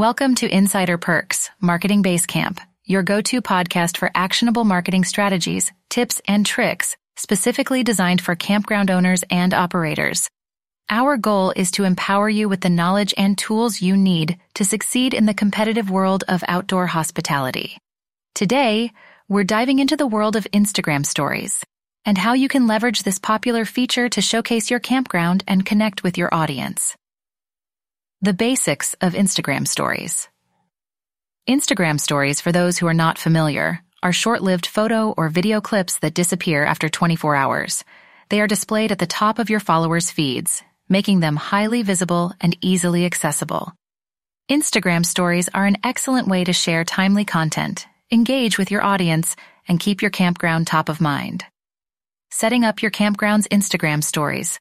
Welcome to Insider Perks, Marketing Basecamp, your go-to podcast for actionable marketing strategies, tips, and tricks specifically designed for campground owners and operators. Our goal is to empower you with the knowledge and tools you need to succeed in the competitive world of outdoor hospitality. Today, we're diving into the world of Instagram stories and how you can leverage this popular feature to showcase your campground and connect with your audience. The basics of Instagram stories. Instagram stories, for those who are not familiar, are short-lived photo or video clips that disappear after 24 hours. They are displayed at the top of your followers' feeds, making them highly visible and easily accessible. Instagram stories are an excellent way to share timely content, engage with your audience, and keep your campground top of mind. Setting up your campground's Instagram stories.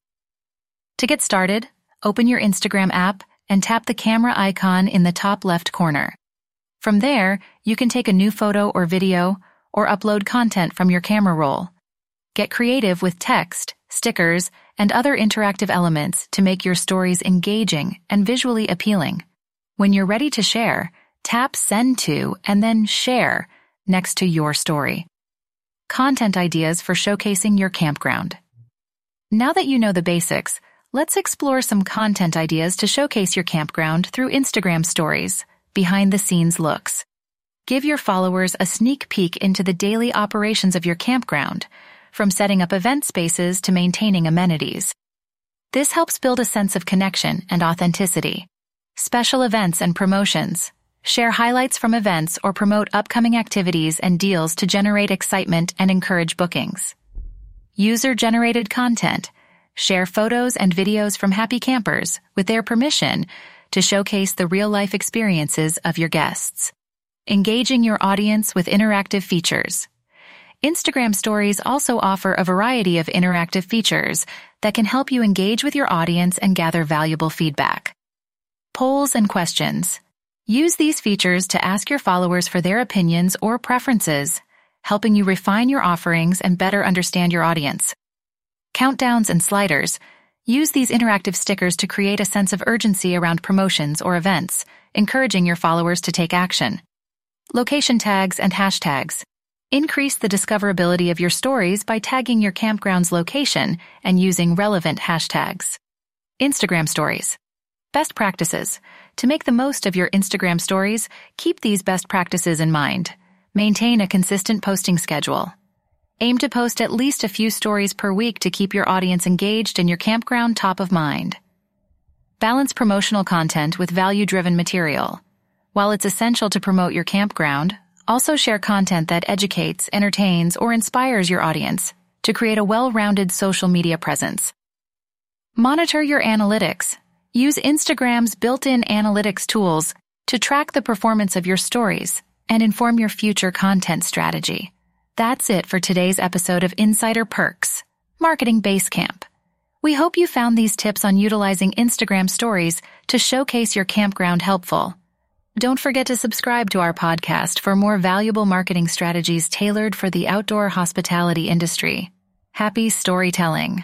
To get started, open your Instagram app and tap the camera icon in the top left corner. From there, you can take a new photo or video or upload content from your camera roll. Get creative with text, stickers, and other interactive elements to make your stories engaging and visually appealing. When you're ready to share, tap Send to and then Share next to your story. Content ideas for showcasing your campground. Now that you know the basics, Let's explore some content ideas to showcase your campground through Instagram stories, behind the scenes looks. Give your followers a sneak peek into the daily operations of your campground, from setting up event spaces to maintaining amenities. This helps build a sense of connection and authenticity. Special events and promotions. Share highlights from events or promote upcoming activities and deals to generate excitement and encourage bookings. User generated content share photos and videos from happy campers with their permission to showcase the real life experiences of your guests. Engaging your audience with interactive features. Instagram stories also offer a variety of interactive features that can help you engage with your audience and gather valuable feedback. Polls and questions. Use these features to ask your followers for their opinions or preferences, helping you refine your offerings and better understand your audience countdowns, and sliders, use these interactive stickers to create a sense of urgency around promotions or events, encouraging your followers to take action. Location tags and hashtags. Increase the discoverability of your stories by tagging your campground's location and using relevant hashtags. Instagram stories. Best practices. To make the most of your Instagram stories, keep these best practices in mind. Maintain a consistent posting schedule. Aim to post at least a few stories per week to keep your audience engaged and your campground top of mind. Balance promotional content with value-driven material. While it's essential to promote your campground, also share content that educates, entertains, or inspires your audience to create a well-rounded social media presence. Monitor your analytics. Use Instagram's built-in analytics tools to track the performance of your stories and inform your future content strategy. That's it for today's episode of Insider Perks, Marketing Basecamp. We hope you found these tips on utilizing Instagram stories to showcase your campground helpful. Don't forget to subscribe to our podcast for more valuable marketing strategies tailored for the outdoor hospitality industry. Happy storytelling.